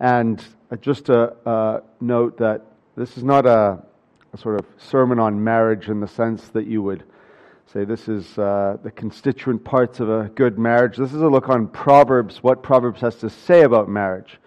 And uh, just a, a note that this is not a, a, sort of sermon on marriage in the sense that you would say this is uh, the constituent parts of a good marriage. This is a look on Proverbs, what Proverbs has to say about marriage.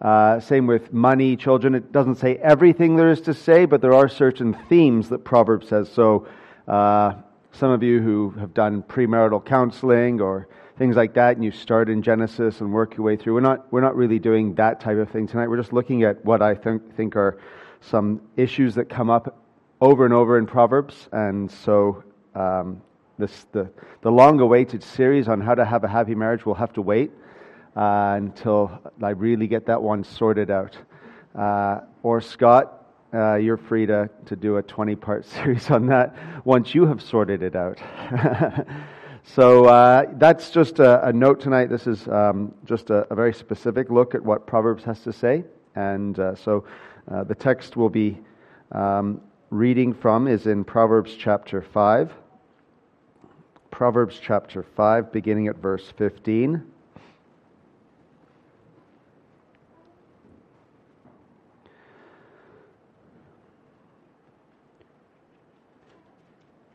Uh, same with money, children. It doesn't say everything there is to say, but there are certain themes that Proverbs says. So, uh, some of you who have done premarital counseling or things like that, and you start in Genesis and work your way through. We're not, we're not really doing that type of thing tonight. We're just looking at what I think, think are some issues that come up over and over in Proverbs. And so, um, this, the, the long awaited series on how to have a happy marriage will have to wait uh, until I really get that one sorted out. Uh, or Scott, uh, you're free to, to do a 20 part series on that once you have sorted it out. so uh, that's just a, a, note tonight. This is um, just a, a, very specific look at what Proverbs has to say. And uh, so uh, the text we'll be um, reading from is in Proverbs chapter 5. Proverbs chapter 5, beginning at verse 15.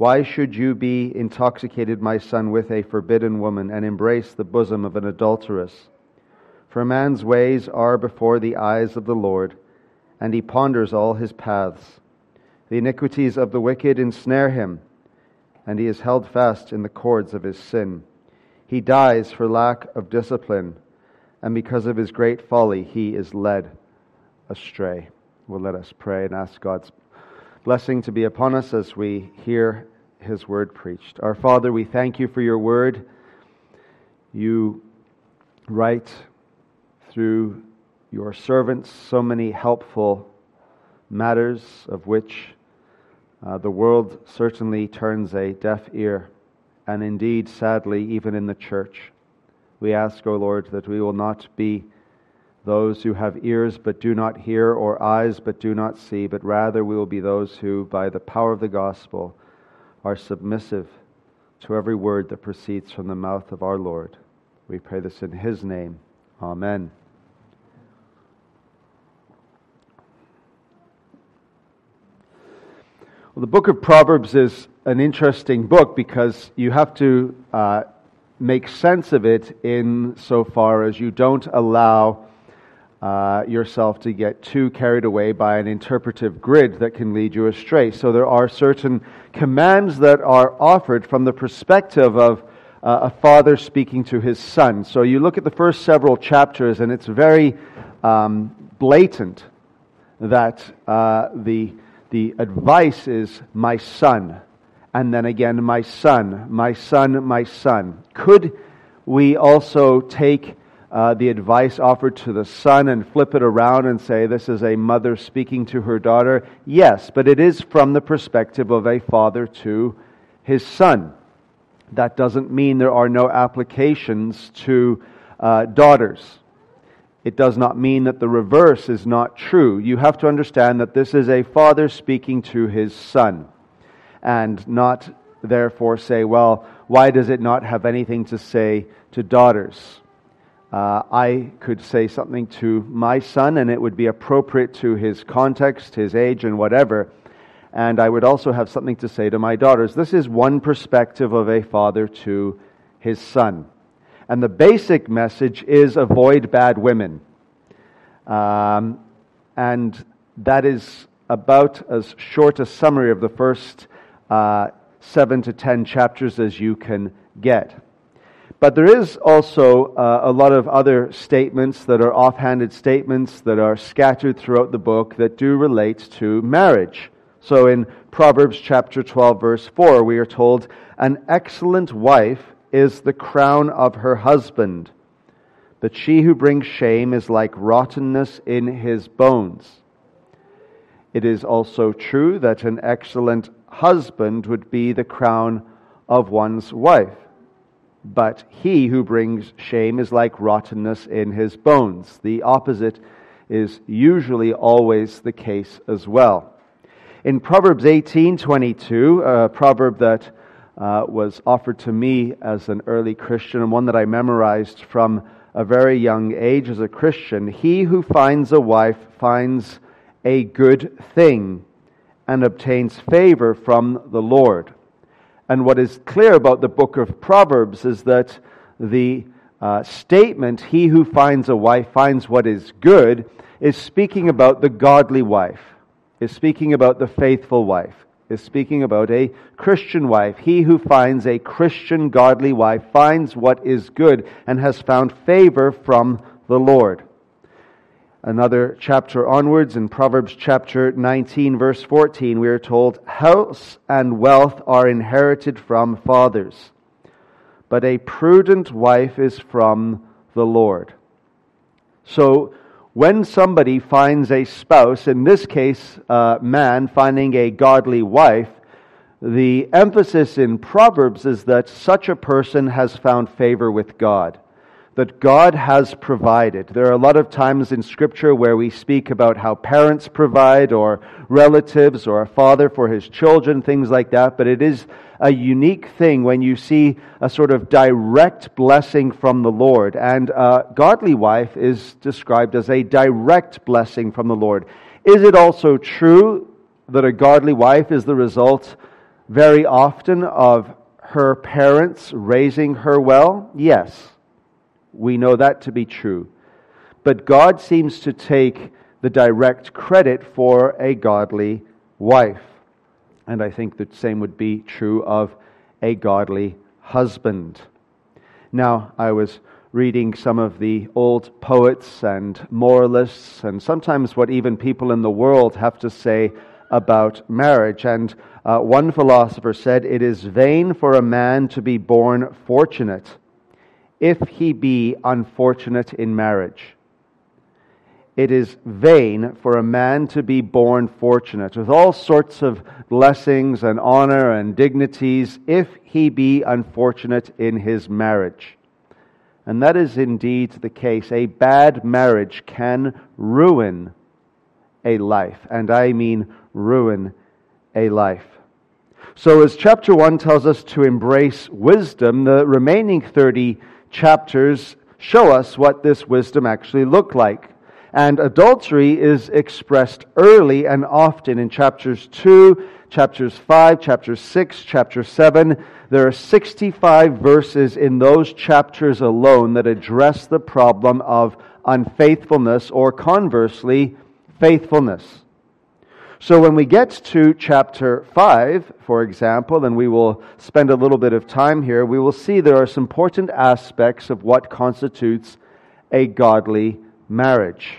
Why should you be intoxicated, my son, with a forbidden woman and embrace the bosom of an adulteress? For man's ways are before the eyes of the Lord, and he ponders all his paths. The iniquities of the wicked ensnare him, and he is held fast in the cords of his sin. He dies for lack of discipline, and because of his great folly, he is led astray. Well, let us pray and ask God's blessing to be upon us as we hear his word preached. Our Father, we thank you for your word. You write through your servants so many helpful matters of which uh, the world certainly turns a deaf ear, and indeed, sadly, even in the church. We ask, O oh Lord, that we will not be those who have ears but do not hear, or eyes but do not see, but rather we will be those who, by the power of the gospel, are submissive to every word that proceeds from the mouth of our Lord. We pray this in His name. Amen. Well, the book of Proverbs is an interesting book because you have to uh, make sense of it in so far as you don't allow uh, yourself to get too carried away by an interpretive grid that can lead you astray. So there are certain commands that are offered from the perspective of uh, a father speaking to his son. So you look at the first several chapters, and it's very um, blatant that uh, the the advice is my son, and then again my son, my son, my son. Could we also take uh, the advice offered to the son and flip it around and say this is a mother speaking to her daughter? Yes, but it is from the perspective of a father to his son. That doesn't mean there are no applications to uh, daughters. It does not mean that the reverse is not true. You have to understand that this is a father speaking to his son, and not therefore say, well, why does it not have anything to say to daughters? Uh, I could say something to my son and it would be appropriate to his context, his age, and whatever. And I would also have something to say to my daughters. This is one perspective of a father to his son. And the basic message is avoid bad women. Um, and that is about as short a summary of the first uh, seven to ten chapters as you can get. But there is also uh, a lot of other statements that are offhanded statements that are scattered throughout the book that do relate to marriage. So in Proverbs chapter 12, verse 4, we are told, An excellent wife is the crown of her husband, But she who brings shame is like rottenness in his bones. It is also true that an excellent husband would be the crown of one's wife. But he who brings shame is like rottenness in his bones. The opposite is usually always the case as well. In Proverbs 18:22, a proverb that uh, was offered to me as an early Christian and one that I memorized from a very young age as a Christian, he who finds a wife finds a good thing and obtains favor from the Lord. And what is clear about the book of Proverbs is that the uh, statement, he who finds a wife finds what is good, is speaking about the godly wife, is speaking about the faithful wife, is speaking about a Christian wife. He who finds a Christian godly wife finds what is good and has found favor from the Lord. Another chapter onwards, in Proverbs chapter 19, verse 14, we are told, House and wealth are inherited from fathers, but a prudent wife is from the Lord. So, when somebody finds a spouse, in this case, a man finding a godly wife, the emphasis in Proverbs is that such a person has found favor with God that God has provided. There are a lot of times in Scripture where we speak about how parents provide, or relatives, or a father for his children, things like that, but it is a unique thing when you see a sort of direct blessing from the Lord. And a godly wife is described as a direct blessing from the Lord. Is it also true that a godly wife is the result very often of her parents raising her well? Yes. We know that to be true. But God seems to take the direct credit for a godly wife. And I think the same would be true of a godly husband. Now, I was reading some of the old poets and moralists, and sometimes what even people in the world have to say about marriage. And uh, one philosopher said, It is vain for a man to be born fortunate if he be unfortunate in marriage. It is vain for a man to be born fortunate with all sorts of blessings and honor and dignities if he be unfortunate in his marriage. And that is indeed the case. A bad marriage can ruin a life, and I mean ruin a life. So, as chapter 1 tells us to embrace wisdom, the remaining 30 chapters show us what this wisdom actually looked like. And adultery is expressed early and often in chapters 2, chapters 5, chapter 6, chapter 7. There are 65 verses in those chapters alone that address the problem of unfaithfulness or conversely, faithfulness. So when we get to chapter 5, for example, and we will spend a little bit of time here, we will see there are some important aspects of what constitutes a godly marriage.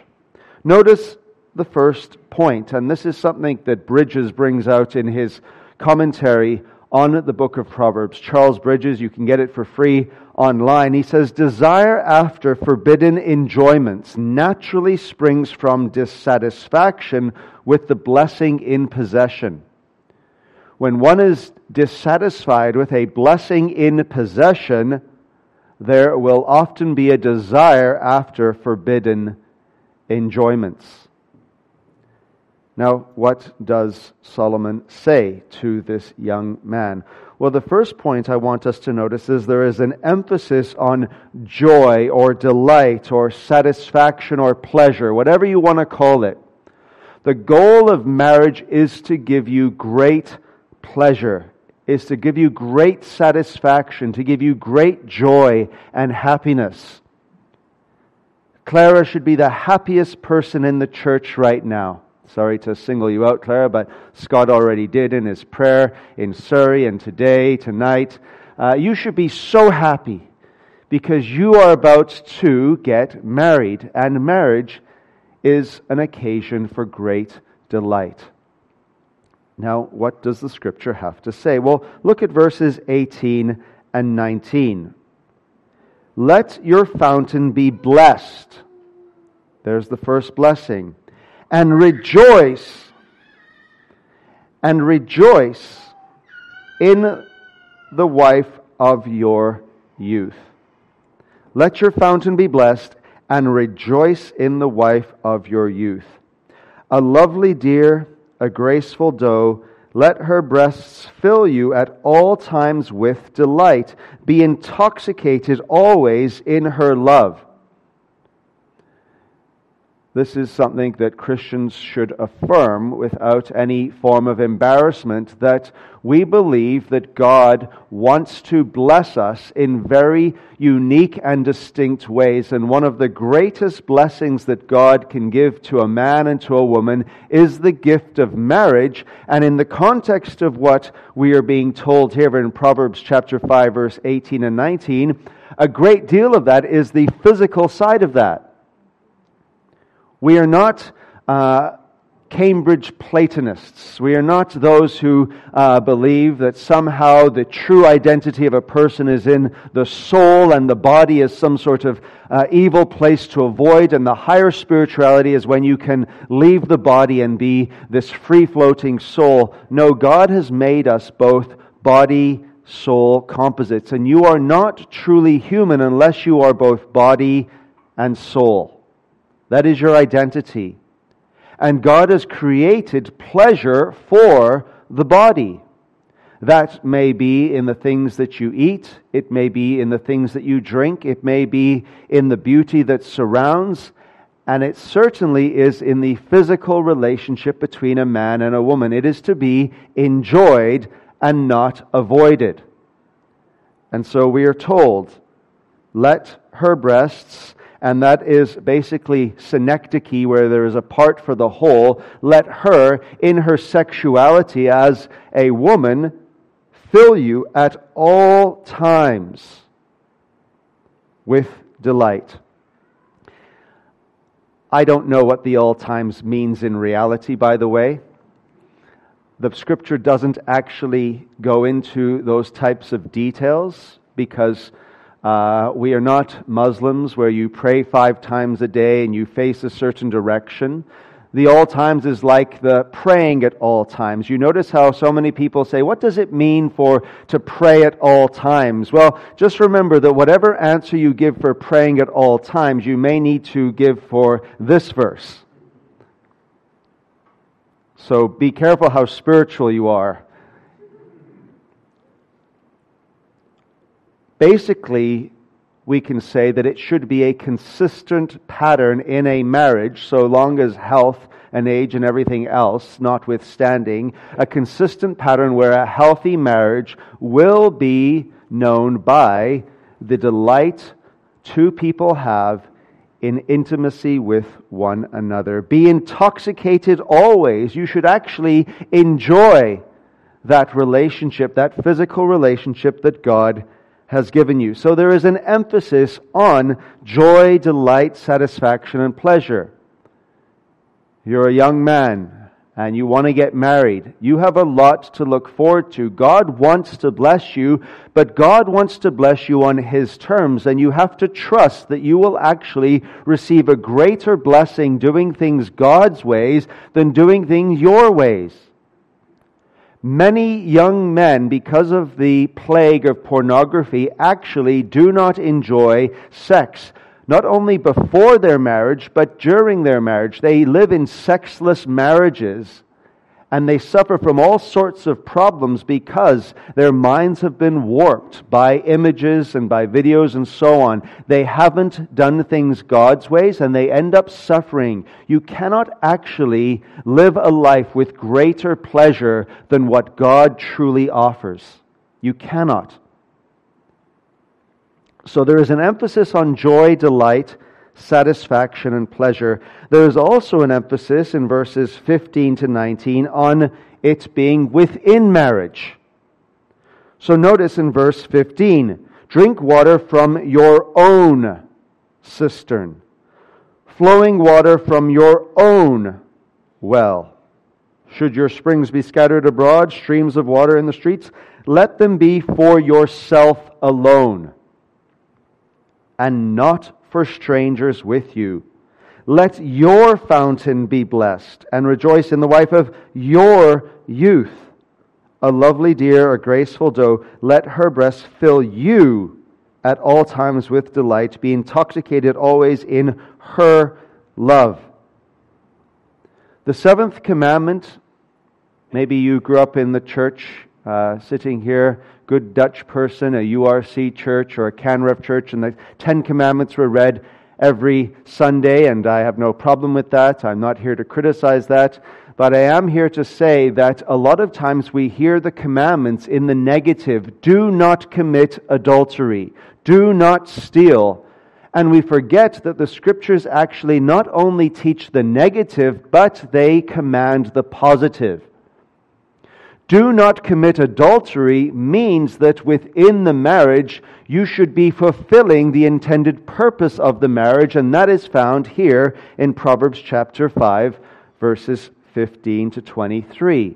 Notice the first point, and this is something that Bridges brings out in his commentary on the book of Proverbs. Charles Bridges, you can get it for free online. He says, Desire after forbidden enjoyments naturally springs from dissatisfaction with the blessing in possession. When one is dissatisfied with a blessing in possession, there will often be a desire after forbidden enjoyments. Now, what does Solomon say to this young man? Well, the first point I want us to notice is there is an emphasis on joy or delight or satisfaction or pleasure, whatever you want to call it. The goal of marriage is to give you great pleasure, is to give you great satisfaction, to give you great joy and happiness. Clara should be the happiest person in the church right now. Sorry to single you out, Clara, but Scott already did in his prayer in Surrey and today, tonight. Uh, you should be so happy because you are about to get married, and marriage is an occasion for great delight. Now, what does the scripture have to say? Well, look at verses 18 and 19. let your fountain be blessed. There's the first blessing. And rejoice, and rejoice in the wife of your youth. Let your fountain be blessed, and rejoice in the wife of your youth. A lovely deer, a graceful doe, let her breasts fill you at all times with delight. Be intoxicated always in her love. This is something that Christians should affirm without any form of embarrassment that we believe that God wants to bless us in very unique and distinct ways. And one of the greatest blessings that God can give to a man and to a woman is the gift of marriage. And in the context of what we are being told here in Proverbs chapter 5, verse 18 and 19, a great deal of that is the physical side of that. We are not uh, Cambridge Platonists. We are not those who uh, believe that somehow the true identity of a person is in the soul and the body is some sort of uh, evil place to avoid, and the higher spirituality is when you can leave the body and be this free floating soul. No, God has made us both body, soul composites, and you are not truly human unless you are both body and soul. That is your identity. And God has created pleasure for the body. That may be in the things that you eat, it may be in the things that you drink, it may be in the beauty that surrounds, and it certainly is in the physical relationship between a man and a woman. It is to be enjoyed and not avoided. And so we are told, let her breasts and that is basically synecdoche, where there is a part for the whole. Let her, in her sexuality as a woman, fill you at all times with delight. I don't know what the all times means in reality, by the way. The scripture doesn't actually go into those types of details because uh, we are not Muslims where you pray five times a day and you face a certain direction. The all times is like the praying at all times. You notice how so many people say, what does it mean for to pray at all times? Well, just remember that whatever answer you give for praying at all times, you may need to give for this verse. So be careful how spiritual you are. Basically, we can say that it should be a consistent pattern in a marriage, so long as health and age and everything else notwithstanding, a consistent pattern where a healthy marriage will be known by the delight two people have in intimacy with one another. Be intoxicated always. You should actually enjoy that relationship, that physical relationship that God has given you. So there is an emphasis on joy, delight, satisfaction, and pleasure. You're a young man and you want to get married. You have a lot to look forward to. God wants to bless you, but God wants to bless you on His terms, and you have to trust that you will actually receive a greater blessing doing things God's ways than doing things your ways. Many young men, because of the plague of pornography, actually do not enjoy sex. Not only before their marriage, but during their marriage. They live in sexless marriages and they suffer from all sorts of problems because their minds have been warped by images and by videos and so on. They haven't done things God's ways and they end up suffering. You cannot actually live a life with greater pleasure than what God truly offers. You cannot. So there is an emphasis on joy, delight, satisfaction, and pleasure. There is also an emphasis in verses 15 to 19 on it being within marriage. So notice in verse 15 drink water from your own cistern, flowing water from your own well. Should your springs be scattered abroad, streams of water in the streets, let them be for yourself alone and not for strangers with you. Let your fountain be blessed, and rejoice in the wife of your youth. A lovely deer, a graceful doe, let her breast fill you at all times with delight, be intoxicated always in her love. The seventh commandment, maybe you grew up in the church, uh, sitting here, good Dutch person, a URC church or a CanRef church, and the Ten Commandments were read every Sunday, and I have no problem with that. I'm not here to criticize that. But I am here to say that a lot of times we hear the commandments in the negative do not commit adultery, do not steal. And we forget that the scriptures actually not only teach the negative, but they command the positive do not commit adultery means that within the marriage you should be fulfilling the intended purpose of the marriage, and that is found here in Proverbs chapter 5, verses 15 to 23.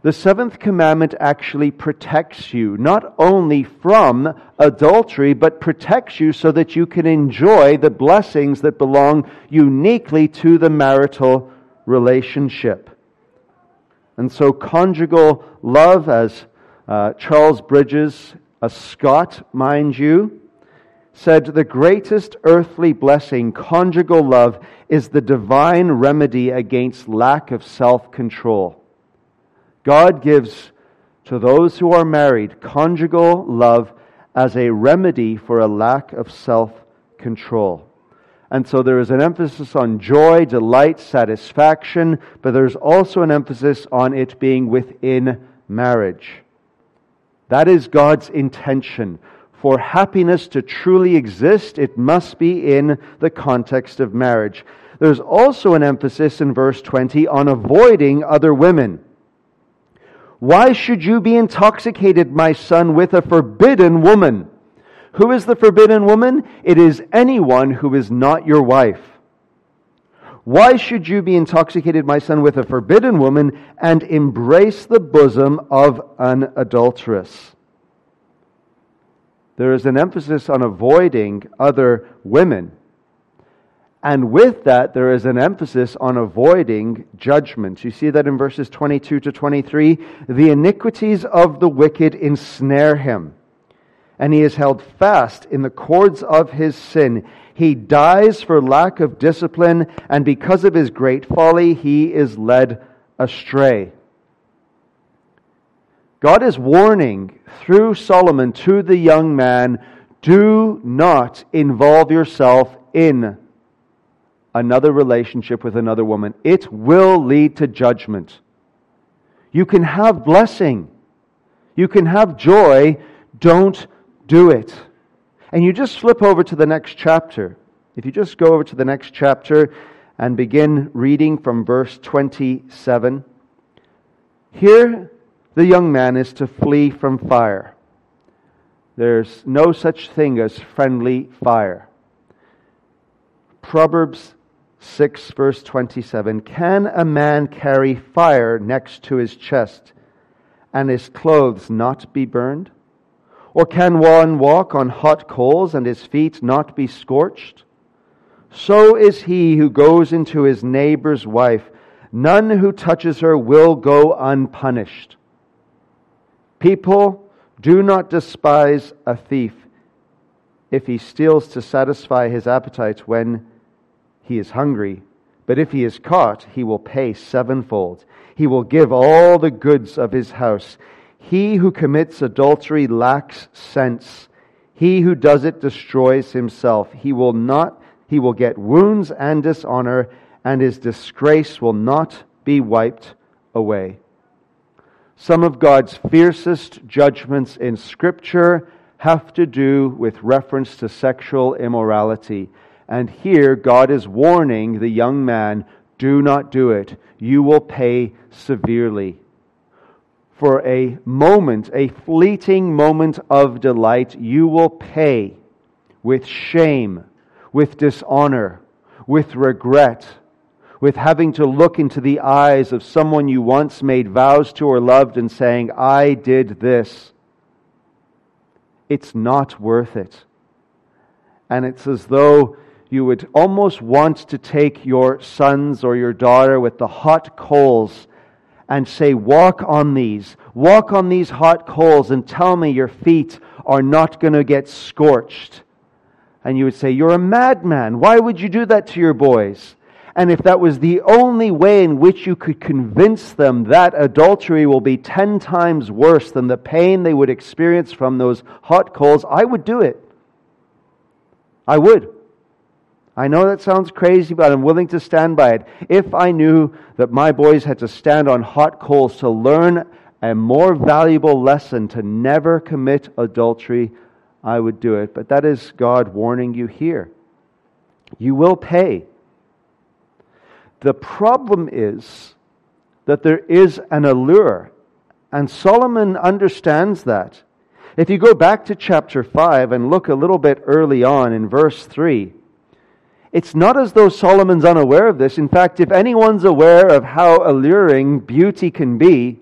The seventh commandment actually protects you not only from adultery, but protects you so that you can enjoy the blessings that belong uniquely to the marital relationship. And so, conjugal love, as uh, Charles Bridges, a Scot, mind you, said, the greatest earthly blessing, conjugal love, is the divine remedy against lack of self control. God gives to those who are married conjugal love as a remedy for a lack of self control. And so there is an emphasis on joy, delight, satisfaction, but there's also an emphasis on it being within marriage. That is God's intention. For happiness to truly exist, it must be in the context of marriage. There's also an emphasis in verse 20 on avoiding other women. Why should you be intoxicated, my son, with a forbidden woman? Who is the forbidden woman? It is anyone who is not your wife. Why should you be intoxicated, my son, with a forbidden woman and embrace the bosom of an adulteress? There is an emphasis on avoiding other women. And with that, there is an emphasis on avoiding judgment. You see that in verses 22 to 23. The iniquities of the wicked ensnare him and he is held fast in the cords of his sin. He dies for lack of discipline, and because of his great folly, he is led astray. God is warning through Solomon to the young man do not involve yourself in another relationship with another woman. It will lead to judgment. You can have blessing, you can have joy. Don't do it. And you just flip over to the next chapter. If you just go over to the next chapter and begin reading from verse 27, here the young man is to flee from fire. There's no such thing as friendly fire. Proverbs 6, verse 27 Can a man carry fire next to his chest and his clothes not be burned? Or can one walk on hot coals and his feet not be scorched? So is he who goes into his neighbor's wife. None who touches her will go unpunished. People, do not despise a thief if he steals to satisfy his appetite when he is hungry. But if he is caught, he will pay sevenfold. He will give all the goods of his house. He who commits adultery lacks sense. He who does it destroys himself. He will not, he will get wounds and dishonor, and his disgrace will not be wiped away. Some of God's fiercest judgments in Scripture have to do with reference to sexual immorality. And here, God is warning the young man do not do it. You will pay severely for a moment, a fleeting moment of delight, you will pay with shame, with dishonor, with regret, with having to look into the eyes of someone you once made vows to or loved and saying, I did this. It's not worth it. and it's as though you would almost want to take your sons or your daughter with the hot coals and say, Walk on these, walk on these hot coals, and tell me your feet are not going to get scorched. And you would say, You're a madman. Why would you do that to your boys? And if that was the only way in which you could convince them that adultery will be ten times worse than the pain they would experience from those hot coals, I would do it. I would. I know that sounds crazy, but I'm willing to stand by it. If I knew that my boys had to stand on hot coals to learn a more valuable lesson to never commit adultery, I would do it. But that is God warning you here. You will pay. The problem is that there is an allure, and Solomon understands that. If you go back to chapter 5 and look a little bit early on in verse 3, it's not as though Solomon's unaware of this. In fact, if anyone's aware of how alluring beauty can be,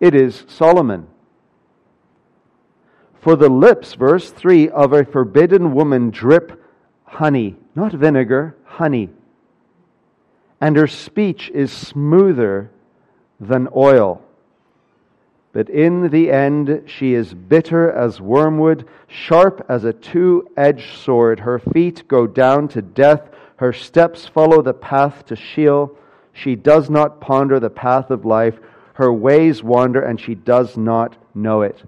it is Solomon. For the lips, verse 3, of a forbidden woman drip honey, not vinegar, honey and her speech is smoother than oil. But in the end, she is bitter as wormwood, sharp as a two edged sword. Her feet go down to death, her steps follow the path to Sheol. She does not ponder the path of life, her ways wander, and she does not know it.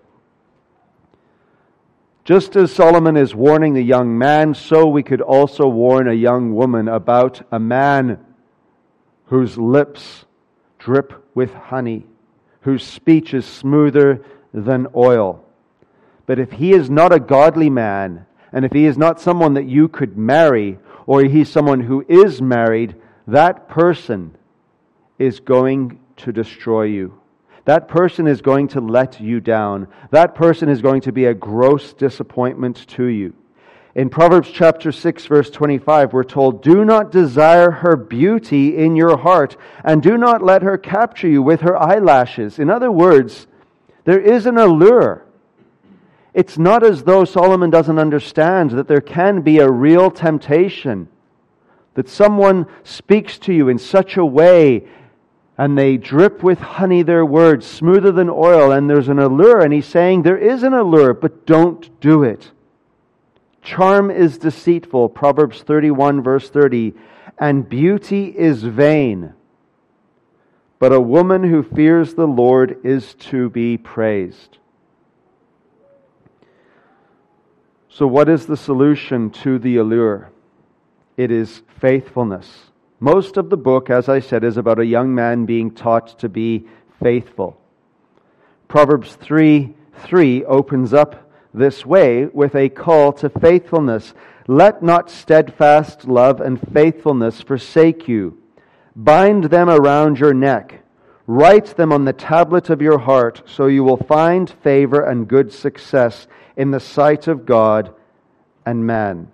Just as Solomon is warning the young man, so we could also warn a young woman about a man whose lips drip with honey, whose speech is smoother than oil. But if he is not a godly man, and if he is not someone that you could marry, or he's someone who is married, that person is going to destroy you. That person is going to let you down. That person is going to be a gross disappointment to you. In Proverbs chapter 6 verse 25, we're told, Do not desire her beauty in your heart, and do not let her capture you with her eyelashes. In other words, there is an allure. It's not as though Solomon doesn't understand that there can be a real temptation, that someone speaks to you in such a way and they drip with honey their words, smoother than oil, and there's an allure. And he's saying there is an allure, but don't do it. Charm is deceitful, Proverbs 31, verse 30, and beauty is vain. But a woman who fears the Lord is to be praised. So, what is the solution to the allure? It is faithfulness. Most of the book, as I said, is about a young man being taught to be faithful. Proverbs 3 3 opens up this way with a call to faithfulness. Let not steadfast love and faithfulness forsake you. Bind them around your neck. Write them on the tablet of your heart, so you will find favor and good success in the sight of God and man.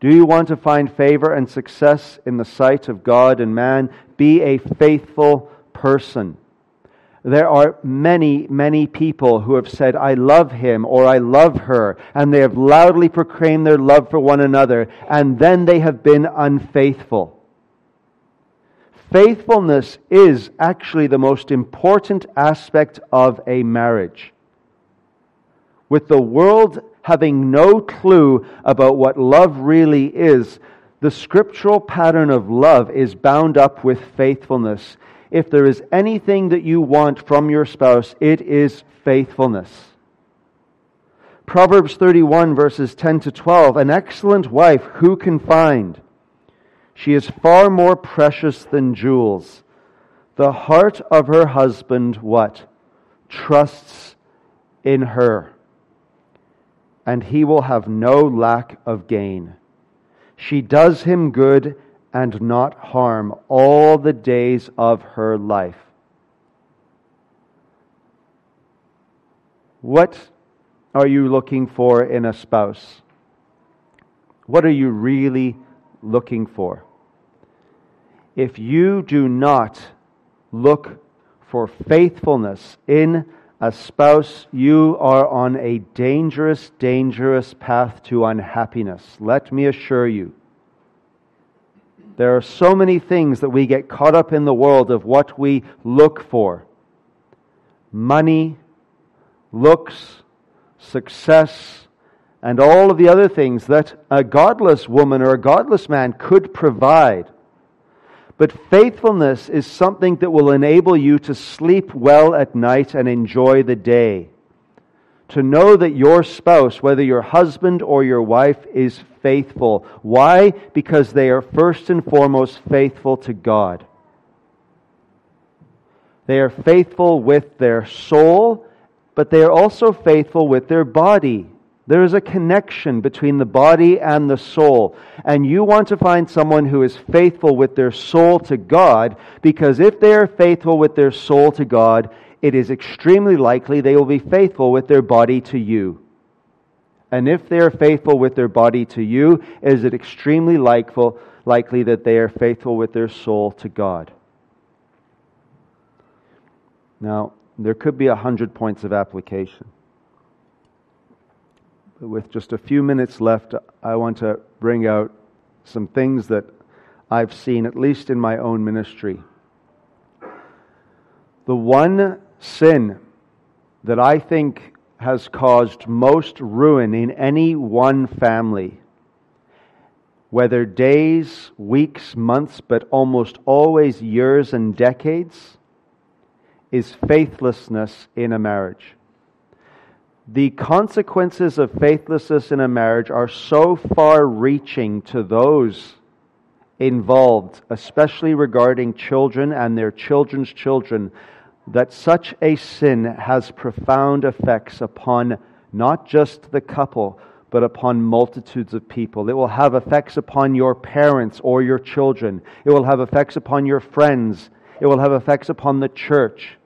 Do you want to find favor and success in the sight of God and man? Be a faithful person there are many, many people who have said, I love him or I love her, and they have loudly proclaimed their love for one another, and then they have been unfaithful. Faithfulness is actually the most important aspect of a marriage. With the world having no clue about what love really is, the scriptural pattern of love is bound up with faithfulness if there is anything that you want from your spouse, it is faithfulness. Proverbs 31, verses 10 to 12 An excellent wife who can find? She is far more precious than jewels. The heart of her husband, what? Trusts in her, and he will have no lack of gain. She does him good and not harm all the days of her life. What are you looking for in a spouse? What are you really looking for? If you do not look for faithfulness in a spouse, you are on a dangerous, dangerous path to unhappiness. Let me assure you. There are so many things that we get caught up in the world of what we look for money, looks, success, and all of the other things that a godless woman or a godless man could provide. But faithfulness is something that will enable you to sleep well at night and enjoy the day. To know that your spouse, whether your husband or your wife, is faithful. Why? Because they are first and foremost faithful to God. They are faithful with their soul, but they are also faithful with their body. There is a connection between the body and the soul. And you want to find someone who is faithful with their soul to God, because if they are faithful with their soul to God, it is extremely likely they will be faithful with their body to you. And if they are faithful with their body to you, is it extremely likely that they are faithful with their soul to God? Now, there could be a hundred points of application with just a few minutes left, I want to bring out some things that I've seen, at least in my own ministry. The one sin that I think has caused most ruin in any one family, whether days, weeks, months, but almost always years and decades, is faithlessness in a marriage. The consequences of faithlessness in a marriage are so far reaching to those involved, especially regarding children and their children's children, that such a sin has profound effects upon not just the couple, but upon multitudes of people. It will have effects upon your parents or your children. It will have effects upon your friends. It will have effects upon the church.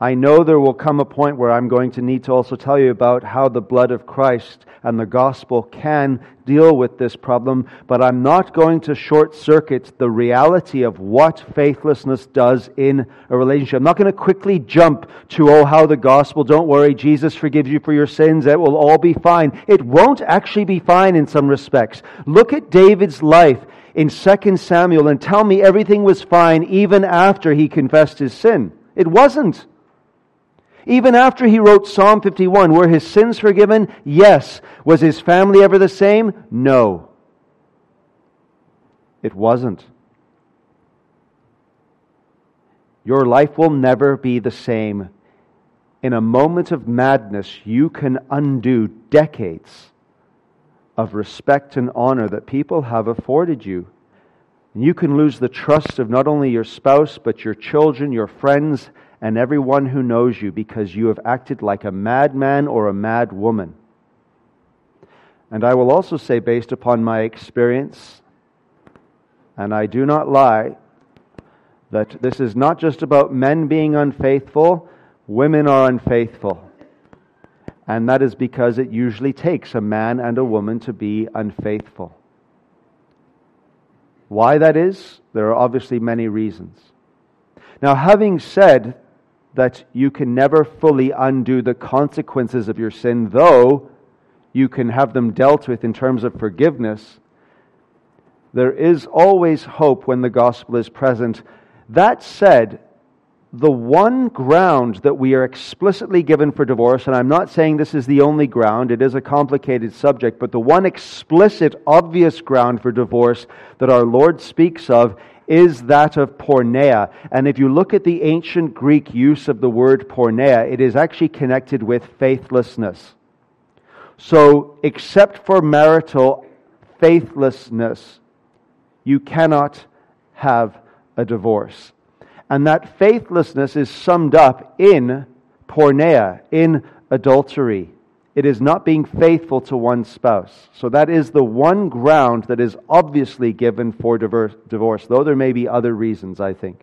I know there will come a point where I'm going to need to also tell you about how the blood of Christ and the gospel can deal with this problem, but I'm not going to short circuit the reality of what faithlessness does in a relationship. I'm not going to quickly jump to, oh, how the gospel, don't worry, Jesus forgives you for your sins, it will all be fine. It won't actually be fine in some respects. Look at David's life in 2 Samuel and tell me everything was fine even after he confessed his sin. It wasn't. Even after he wrote Psalm 51, were his sins forgiven? Yes. Was his family ever the same? No. It wasn't. Your life will never be the same. In a moment of madness, you can undo decades of respect and honor that people have afforded you. And you can lose the trust of not only your spouse, but your children, your friends, and everyone who knows you because you have acted like a madman or a mad woman. And I will also say, based upon my experience, and I do not lie, that this is not just about men being unfaithful, women are unfaithful. And that is because it usually takes a man and a woman to be unfaithful. Why that is, there are obviously many reasons. Now, having said that you can never fully undo the consequences of your sin, though you can have them dealt with in terms of forgiveness. There is always hope when the gospel is present. That said, the one ground that we are explicitly given for divorce, and I'm not saying this is the only ground, it is a complicated subject, but the one explicit, obvious ground for divorce that our Lord speaks of is that of porneia. And if you look at the ancient Greek use of the word porneia, it is actually connected with faithlessness. So, except for marital faithlessness, you cannot have a divorce. And that faithlessness is summed up in porneia, in adultery. It is not being faithful to one's spouse. So that is the one ground that is obviously given for divorce, though there may be other reasons, I think.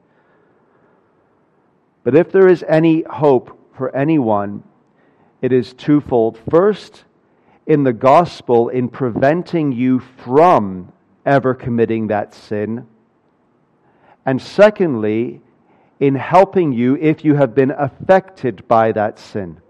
But if there is any hope for anyone, it is twofold. First, in the gospel, in preventing you from ever committing that sin. And secondly, in helping you if you have been affected by that sin.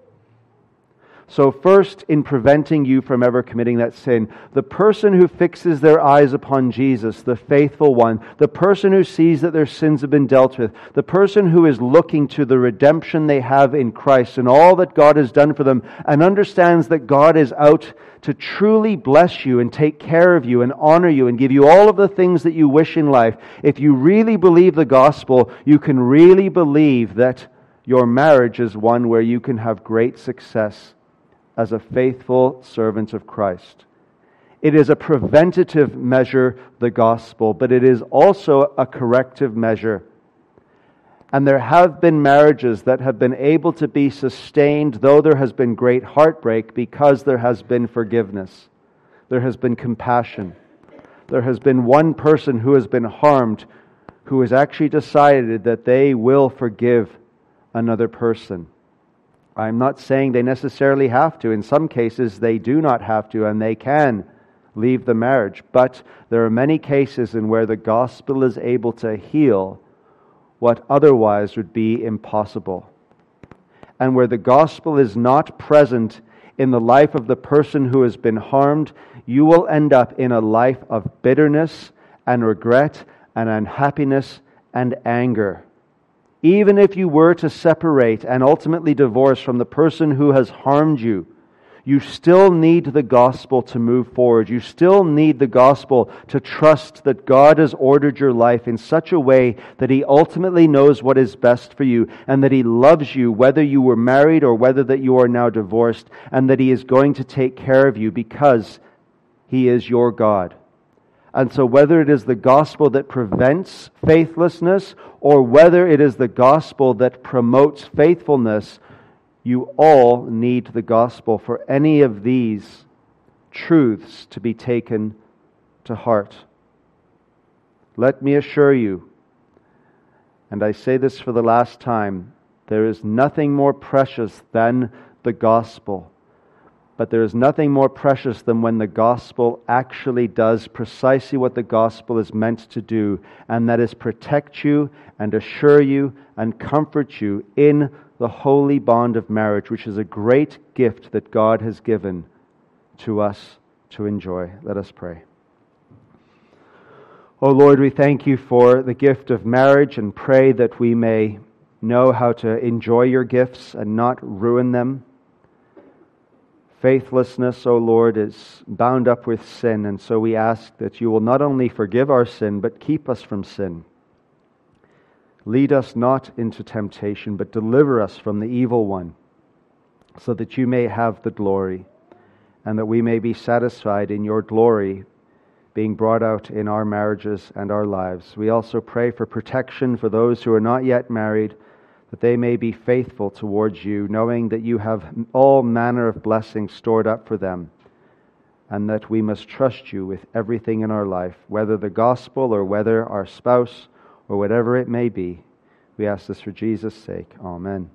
So, first, in preventing you from ever committing that sin, the person who fixes their eyes upon Jesus, the faithful one, the person who sees that their sins have been dealt with, the person who is looking to the redemption they have in Christ and all that God has done for them, and understands that God is out to truly bless you and take care of you and honor you and give you all of the things that you wish in life, if you really believe the gospel, you can really believe that your marriage is one where you can have great success as a faithful servant of Christ. It is a preventative measure, the gospel, but it is also a corrective measure. And there have been marriages that have been able to be sustained, though there has been great heartbreak, because there has been forgiveness. There has been compassion. There has been one person who has been harmed who has actually decided that they will forgive another person. I'm not saying they necessarily have to. In some cases, they do not have to, and they can leave the marriage. But there are many cases in where the gospel is able to heal what otherwise would be impossible. And where the gospel is not present in the life of the person who has been harmed, you will end up in a life of bitterness and regret and unhappiness and anger even if you were to separate and ultimately divorce from the person who has harmed you, you still need the gospel to move forward. You still need the gospel to trust that God has ordered your life in such a way that He ultimately knows what is best for you and that He loves you, whether you were married or whether that you are now divorced, and that He is going to take care of you because He is your God. And so, whether it is the gospel that prevents faithlessness or whether it is the gospel that promotes faithfulness, you all need the gospel for any of these truths to be taken to heart. Let me assure you, and I say this for the last time, there is nothing more precious than the gospel. But there is nothing more precious than when the gospel actually does precisely what the gospel is meant to do, and that is protect you and assure you and comfort you in the holy bond of marriage, which is a great gift that God has given to us to enjoy. Let us pray. O oh Lord, we thank you for the gift of marriage and pray that we may know how to enjoy your gifts and not ruin them. Faithlessness, O Lord, is bound up with sin, and so we ask that you will not only forgive our sin, but keep us from sin. Lead us not into temptation, but deliver us from the evil one, so that you may have the glory, and that we may be satisfied in your glory being brought out in our marriages and our lives. We also pray for protection for those who are not yet married that they may be faithful towards you, knowing that you have all manner of blessings stored up for them, and that we must trust you with everything in our life, whether the gospel or whether our spouse or whatever it may be. We ask this for Jesus' sake. Amen.